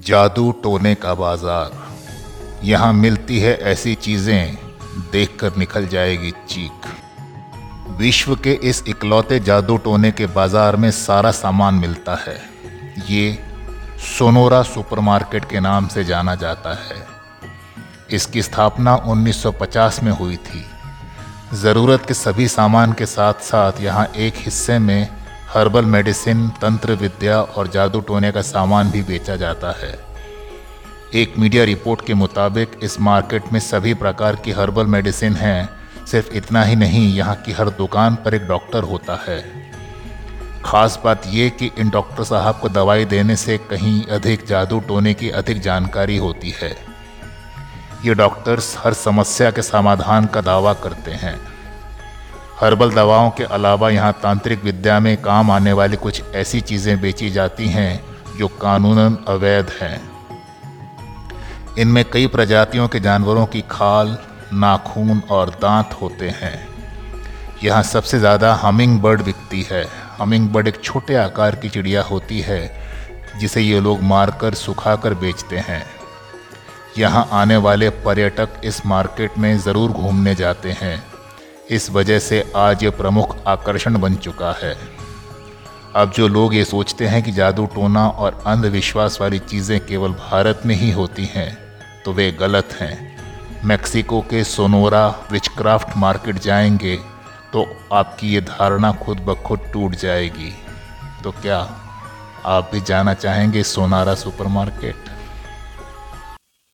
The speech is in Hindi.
जादू टोने का बाज़ार। यहाँ मिलती है ऐसी चीज़ें, देखकर निकल जाएगी चीख। विश्व के इस इकलौते जादू टोने के बाज़ार में सारा सामान मिलता है। ये सोनोरा सुपरमार्केट के नाम से जाना जाता है। इसकी स्थापना 1950 में हुई थी। ज़रूरत के सभी सामान के साथ साथ यहाँ एक हिस्से में हर्बल मेडिसिन, तंत्र विद्या और जादू टोने का सामान भी बेचा जाता है। एक मीडिया रिपोर्ट के मुताबिक, इस मार्केट में सभी प्रकार की हर्बल मेडिसिन हैं। सिर्फ़ इतना ही नहीं, यहाँ की हर दुकान पर एक डॉक्टर होता है। खास बात यह कि इन डॉक्टर साहब को दवाई देने से कहीं अधिक जादू टोने की अधिक जानकारी होती है। ये डॉक्टर्स हर समस्या के समाधान का दावा करते हैं। हर्बल दवाओं के अलावा यहाँ तांत्रिक विद्या में काम आने वाली कुछ ऐसी चीज़ें बेची जाती हैं, जो कानूनन अवैध हैं। इनमें कई प्रजातियों के जानवरों की खाल, नाखून और दांत होते हैं। यहाँ सबसे ज़्यादा हमिंग बर्ड बिकती है। हमिंग बर्ड एक छोटे आकार की चिड़िया होती है, जिसे ये लोग मारकर, सुखाकर बेचते हैं। यहाँ आने वाले पर्यटक इस मार्केट में ज़रूर घूमने जाते हैं। इस वजह से आज ये प्रमुख आकर्षण बन चुका है। अब जो लोग ये सोचते हैं कि जादू टोना और अंधविश्वास वाली चीज़ें केवल भारत में ही होती हैं तो वे गलत हैं। मैक्सिको के सोनोरा विचक्राफ्ट मार्केट जाएँगे तो आपकी ये धारणा खुद ब खुद टूट जाएगी। तो क्या आप भी जाना चाहेंगे सोनारा सुपरमार्केट?